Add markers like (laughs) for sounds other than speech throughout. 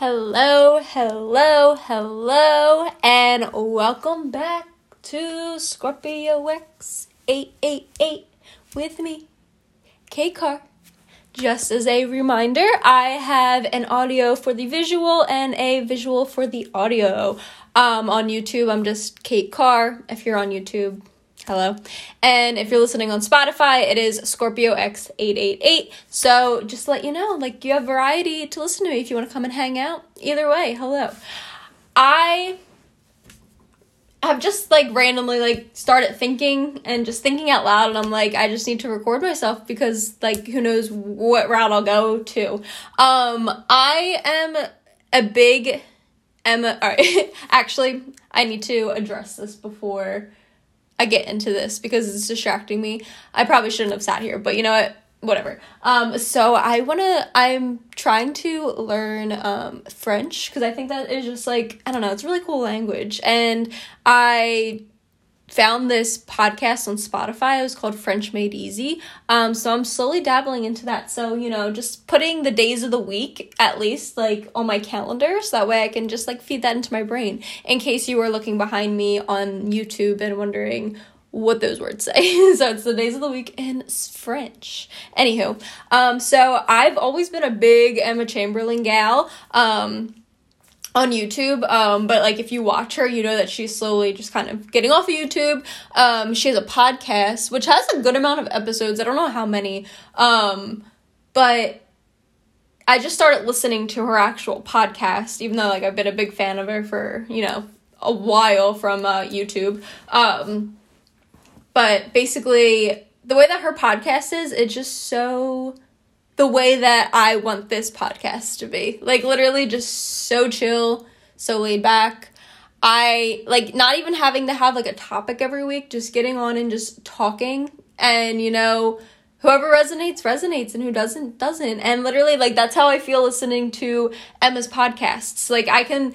Hello, hello, hello, and welcome back to Scorpio X888 with me, Kate Carr. Just as a reminder, I have an audio for the visual and a visual for the audio. Um, on YouTube, I'm just Kate Carr. If you're on YouTube, hello. And if you're listening on Spotify, it is Scorpio X888. So just let you know, like you have variety to listen to me if you want to come and hang out. Either way, hello. I have just like randomly like started thinking and just thinking out loud and I'm like I just need to record myself because like who knows what route I'll go to. Um I am a big Emma all right. actually I need to address this before I get into this because it's distracting me. I probably shouldn't have sat here, but you know what? Whatever. Um, so I wanna. I'm trying to learn um French because I think that is just like I don't know. It's a really cool language, and I found this podcast on Spotify. It was called French Made Easy. Um, so I'm slowly dabbling into that. So, you know, just putting the days of the week at least like on my calendar so that way I can just like feed that into my brain in case you were looking behind me on YouTube and wondering what those words say. (laughs) so it's the days of the week in French. Anywho, um, so I've always been a big Emma Chamberlain gal. Um, on YouTube. Um, but like if you watch her, you know that she's slowly just kind of getting off of YouTube. Um, she has a podcast which has a good amount of episodes. I don't know how many. Um, but I just started listening to her actual podcast, even though like I've been a big fan of her for you know a while from uh, YouTube. Um, but basically, the way that her podcast is, it's just so the way that I want this podcast to be. Like literally just so chill, so laid back. I like not even having to have like a topic every week, just getting on and just talking and you know, whoever resonates resonates and who doesn't doesn't. And literally like that's how I feel listening to Emma's podcasts. Like I can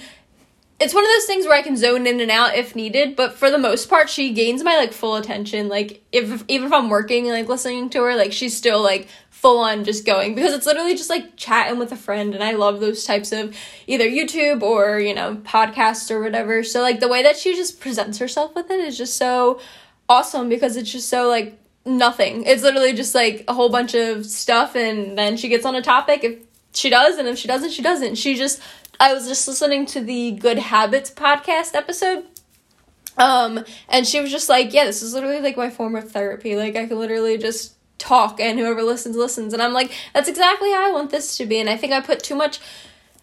it's one of those things where I can zone in and out if needed, but for the most part, she gains my like full attention. Like if even if I'm working and like listening to her, like she's still like full on just going because it's literally just like chatting with a friend and I love those types of either YouTube or, you know, podcasts or whatever. So like the way that she just presents herself with it is just so awesome because it's just so like nothing. It's literally just like a whole bunch of stuff and then she gets on a topic if she does and if she doesn't she doesn't. She just I was just listening to the Good Habits podcast episode um and she was just like yeah this is literally like my form of therapy. Like i can literally just talk and whoever listens listens. And i'm like that's exactly how i want this to be and i think i put too much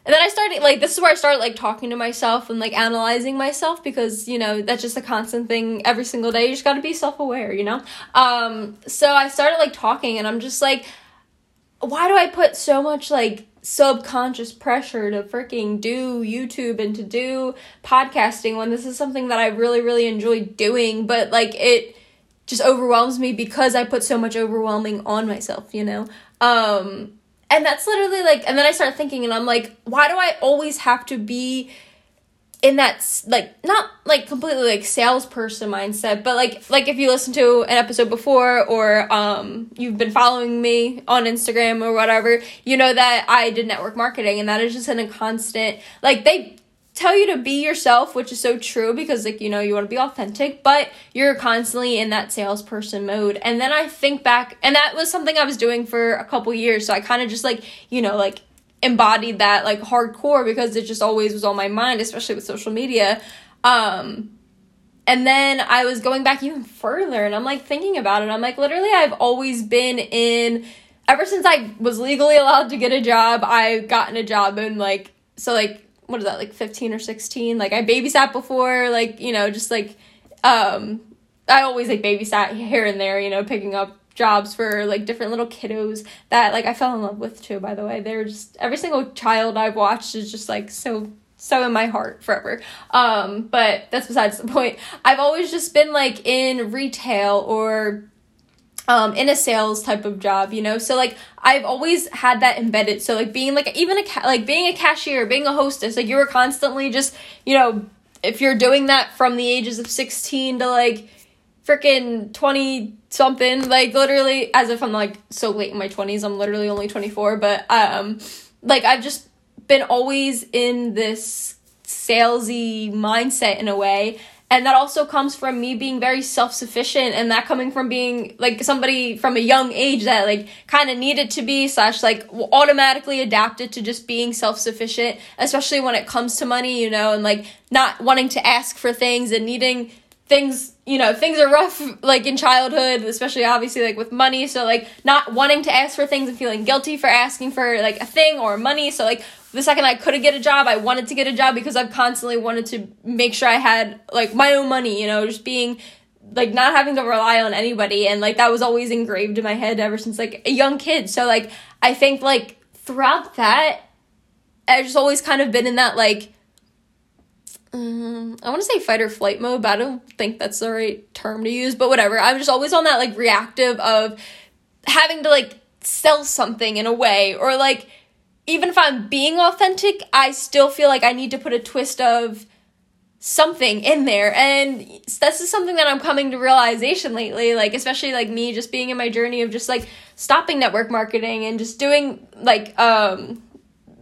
and then i started like this is where i started like talking to myself and like analyzing myself because you know that's just a constant thing every single day. You just got to be self-aware you know? Um so i started like talking and i'm just like why do i put so much like subconscious pressure to freaking do YouTube and to do podcasting when this is something that I really really enjoy doing but like it just overwhelms me because I put so much overwhelming on myself, you know? Um, and that's literally like, and then I start thinking, and I'm like, why do I always have to be in that like not like completely like salesperson mindset but like like if you listen to an episode before or um you've been following me on Instagram or whatever you know that I did network marketing and that is just in a constant like they tell you to be yourself, which is so true because like you know you want to be authentic, but you're constantly in that salesperson mode. And then I think back, and that was something I was doing for a couple years, so I kind of just like you know like embodied that like hardcore because it just always was on my mind, especially with social media. Um, and then I was going back even further, and I'm like thinking about it. I'm like, literally, I've always been in. Ever since I was legally allowed to get a job, I've gotten a job and like so like what is that like 15 or 16 like i babysat before like you know just like um i always like babysat here and there you know picking up jobs for like different little kiddos that like i fell in love with too by the way. They're just every single child i've watched is just like so so in my heart forever. Um but that's besides the point. I've always just been like in retail or um in a sales type of job you know? So like i've always had that embedded. So like being like even a ca- like being a cashier being a hostess like you were constantly just you know if you're doing that from the ages of 16 to like freaking 20 something like literally as if i'm like so late in my 20s i'm literally only 24 but um like i've just been always in this salesy mindset in a way and that also comes from me being very self-sufficient and that coming from being like somebody from a young age that like kind of needed to be slash like automatically adapted to just being self-sufficient especially when it comes to money you know and like not wanting to ask for things and needing things you know things are rough like in childhood especially obviously like with money. So like not wanting to ask for things and feeling guilty for asking for like a thing or money. So like the second I could get a job, I wanted to get a job because I've constantly wanted to make sure I had like my own money, you know, just being like not having to rely on anybody. And like that was always engraved in my head ever since like a young kid. So like I think like throughout that I've just always kind of been in that like um, I want to say fight or flight mode, but I don't think that's the right term to use, but whatever. I'm just always on that like reactive of having to like sell something in a way or like even if I'm being authentic, I still feel like I need to put a twist of something in there. And this is something that I'm coming to realization lately, like especially like me just being in my journey of just like stopping network marketing and just doing like um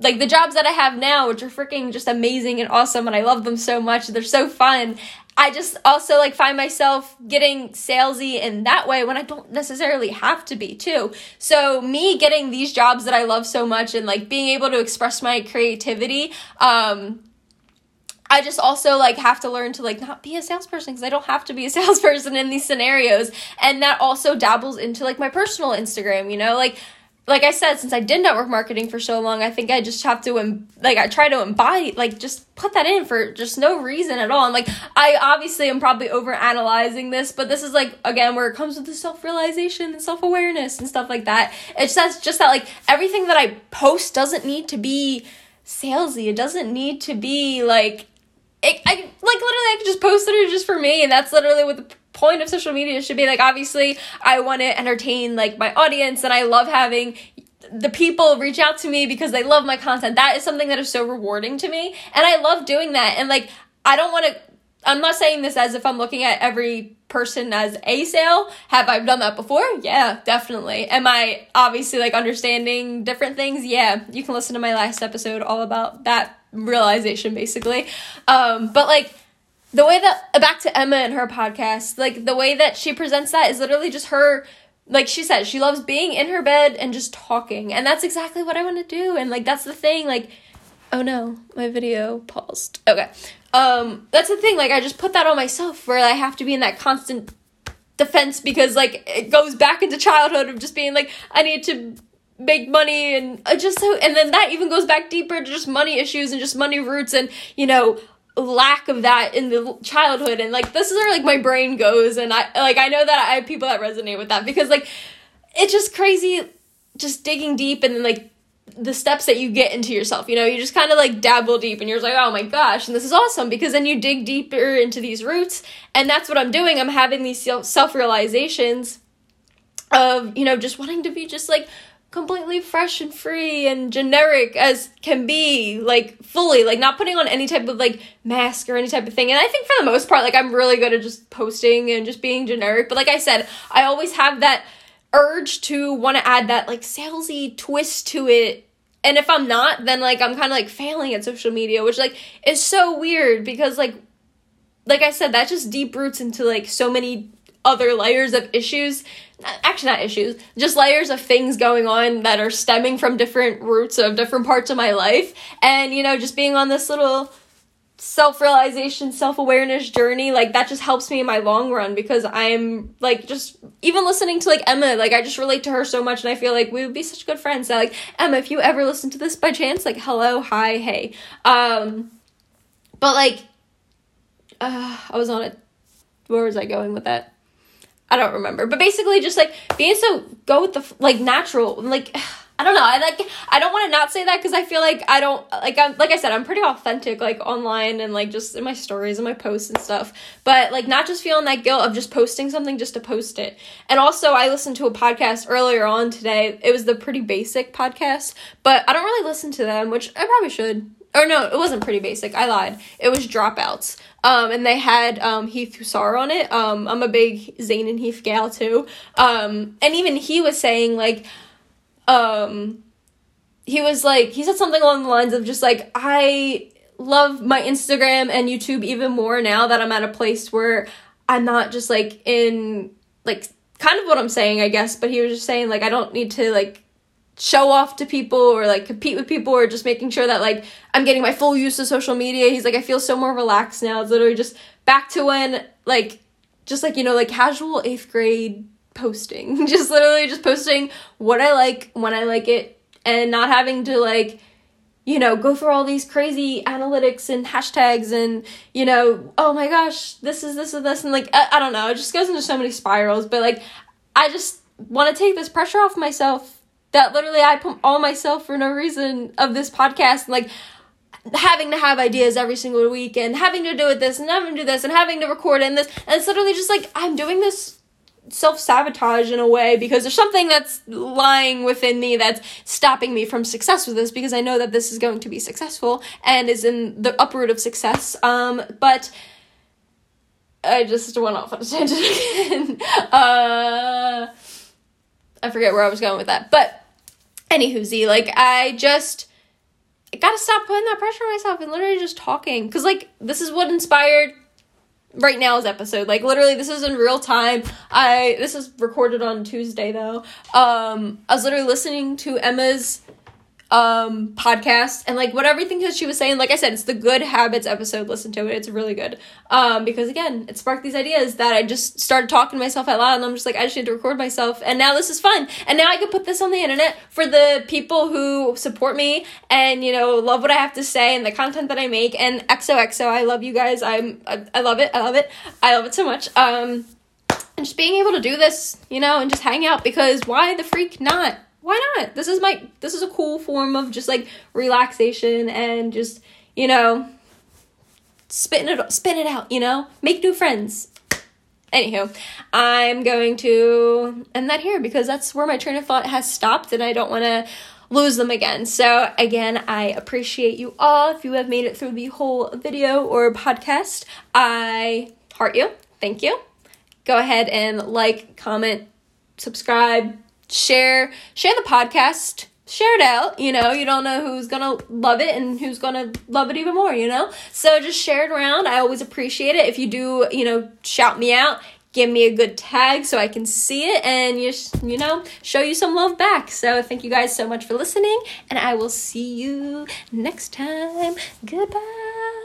like the jobs that I have now, which are freaking just amazing and awesome, and I love them so much. They're so fun. I just also like find myself getting salesy in that way when I don't necessarily have to be too. So me getting these jobs that I love so much and like being able to express my creativity, um, I just also like have to learn to like not be a salesperson because I don't have to be a (laughs) salesperson in these scenarios. And that also dabbles into like my personal Instagram, you know, like like I said, since I did network marketing for so long, I think I just have to, like, I try to embody, like, just put that in for just no reason at all. And, like, I obviously am probably over analyzing this, but this is, like, again, where it comes with the self realization and self awareness and stuff like that. It says just that, like, everything that I post doesn't need to be salesy. It doesn't need to be, like, it, I, like, literally, I could just post it just for me, and that's literally what the point of social media should be like obviously I want to entertain like my audience and I love having the people reach out to me because they love my content. That is something that is so rewarding to me and I love doing that and like I don't want to I'm not saying this as if I'm looking at every person as a sale. Have I done that before? Yeah, definitely. Am I obviously like understanding different things? Yeah. You can listen to my last episode all about that realization basically. Um but like the way that back to Emma and her podcast, like the way that she presents that is literally just her like she said, she loves being in her bed and just talking. And that's exactly what I want to do. And like that's the thing, like oh no, my video paused. Okay. Um that's the thing, like I just put that on myself where I have to be in that constant defense because like it goes back into childhood of just being like I need to make money and just so and then that even goes back deeper to just money issues and just money roots and you know lack of that in the childhood and like this is where like my brain goes and i like i know that i have people that resonate with that because like it's just crazy just digging deep and like the steps that you get into yourself you know? You just kind of like dabble deep and you're like oh my gosh and this is awesome because then you dig deeper into these roots and that's what i'm doing. I'm having these self realizations of you know just wanting to be just like completely fresh and free and generic as can be like fully like not putting on any type of like mask or any type of thing. And i think for the most part like i'm really good at just posting and just being generic. But like i said i always have that urge to want to add that like salesy twist to it. And if i'm not then like i'm kind of like failing at social media which like is so weird because like like i said that just deep roots into like so many other layers of issues. Actually not issues just layers of things going on that are stemming from different roots of different parts of my life. And you know just being on this little self-realization self-awareness journey like that just helps me in my long run because i'm like just even listening to like emma like i just relate to her so much and i feel like we would be such good friends. Like emma if you ever listen to this by chance like hello hi hey. Um but like uh i was on it. Where was i going with that I don't remember, but basically just like being so go with the like natural, like (sighs) I don't know. I like I don't want to not say that because I feel like I don't like I'm like I said I'm pretty authentic like online and like just in my stories and my posts and stuff. But like not just feeling that guilt of just posting something just to post it. And also I listened to a podcast earlier on today. It was the Pretty Basic podcast, but I don't really listen to them, which I probably should or no, it wasn't pretty basic. I lied. It was dropouts. Um, and they had um, Heath Hussar on it. Um, I'm a big Zane and Heath gal too. Um, and even he was saying like, um, he was like he said something along the lines of just like I love my Instagram and YouTube even more now that I'm at a place where I'm not just like in like kind of what I'm saying, I guess, but he was just saying like I don't need to like show off to people or like compete with people or just making sure that like I'm getting my full use of social media. He's like I feel so more relaxed now. It's literally just back to when like just like you know like casual 8th grade posting. (laughs) just literally just posting what I like when I like it and not having to like you know go through all these crazy analytics and hashtags and you know oh my gosh this is this and this and like I, I don't know it just goes into so many spirals but like i just want to take this pressure off myself that literally i put all myself for no reason of this podcast like having to have ideas every single week and having to do it this and having to do this and having to record in this and it's literally just like i'm doing this self sabotage in a way because there's something that's lying within me that's stopping me from success with this because I know that this is going to be successful and is in the uproot of success. Um, but I just went off on a tangent (laughs) again. uh, I forget where I was going with that, but anywho, like I just. I gotta stop putting that pressure on myself and literally just talking. Cause like this is what inspired right now's episode. Like literally this is in real time. I this is recorded on Tuesday though. Um I was literally listening to Emma's um podcast. And like what everything that she was saying like i said it's the good habits episode. Listen to it. It's really good. Um because again it sparked these ideas that i just started talking to myself out loud and i'm just like i just need to record myself. And now this is fun. And now i can put this on the internet for the people who support me and you know love what i have to say and the content that i make. And xoxo i love you guys. I'm i, I love it. I love it. I love it so much. Um and just being able to do this you know and just hang out because why the freak not why not? This is my this is a cool form of just like relaxation and just, you know, spitting it spit it out, you know? Make new friends. Anywho, I'm going to end that here because that's where my train of thought has stopped and I don't want to lose them again. So, again, I appreciate you all. If you have made it through the whole video or podcast, I heart you. Thank you. Go ahead and like, comment, subscribe, share share the podcast. Share it out you know you don't know who's gonna love it and who's gonna love it even more you know? So just share it around i always appreciate it. If you do you know shout me out give me a good tag so i can see it and you you know show you some love back. So thank you guys so much for listening and i will see you next time. Goodbye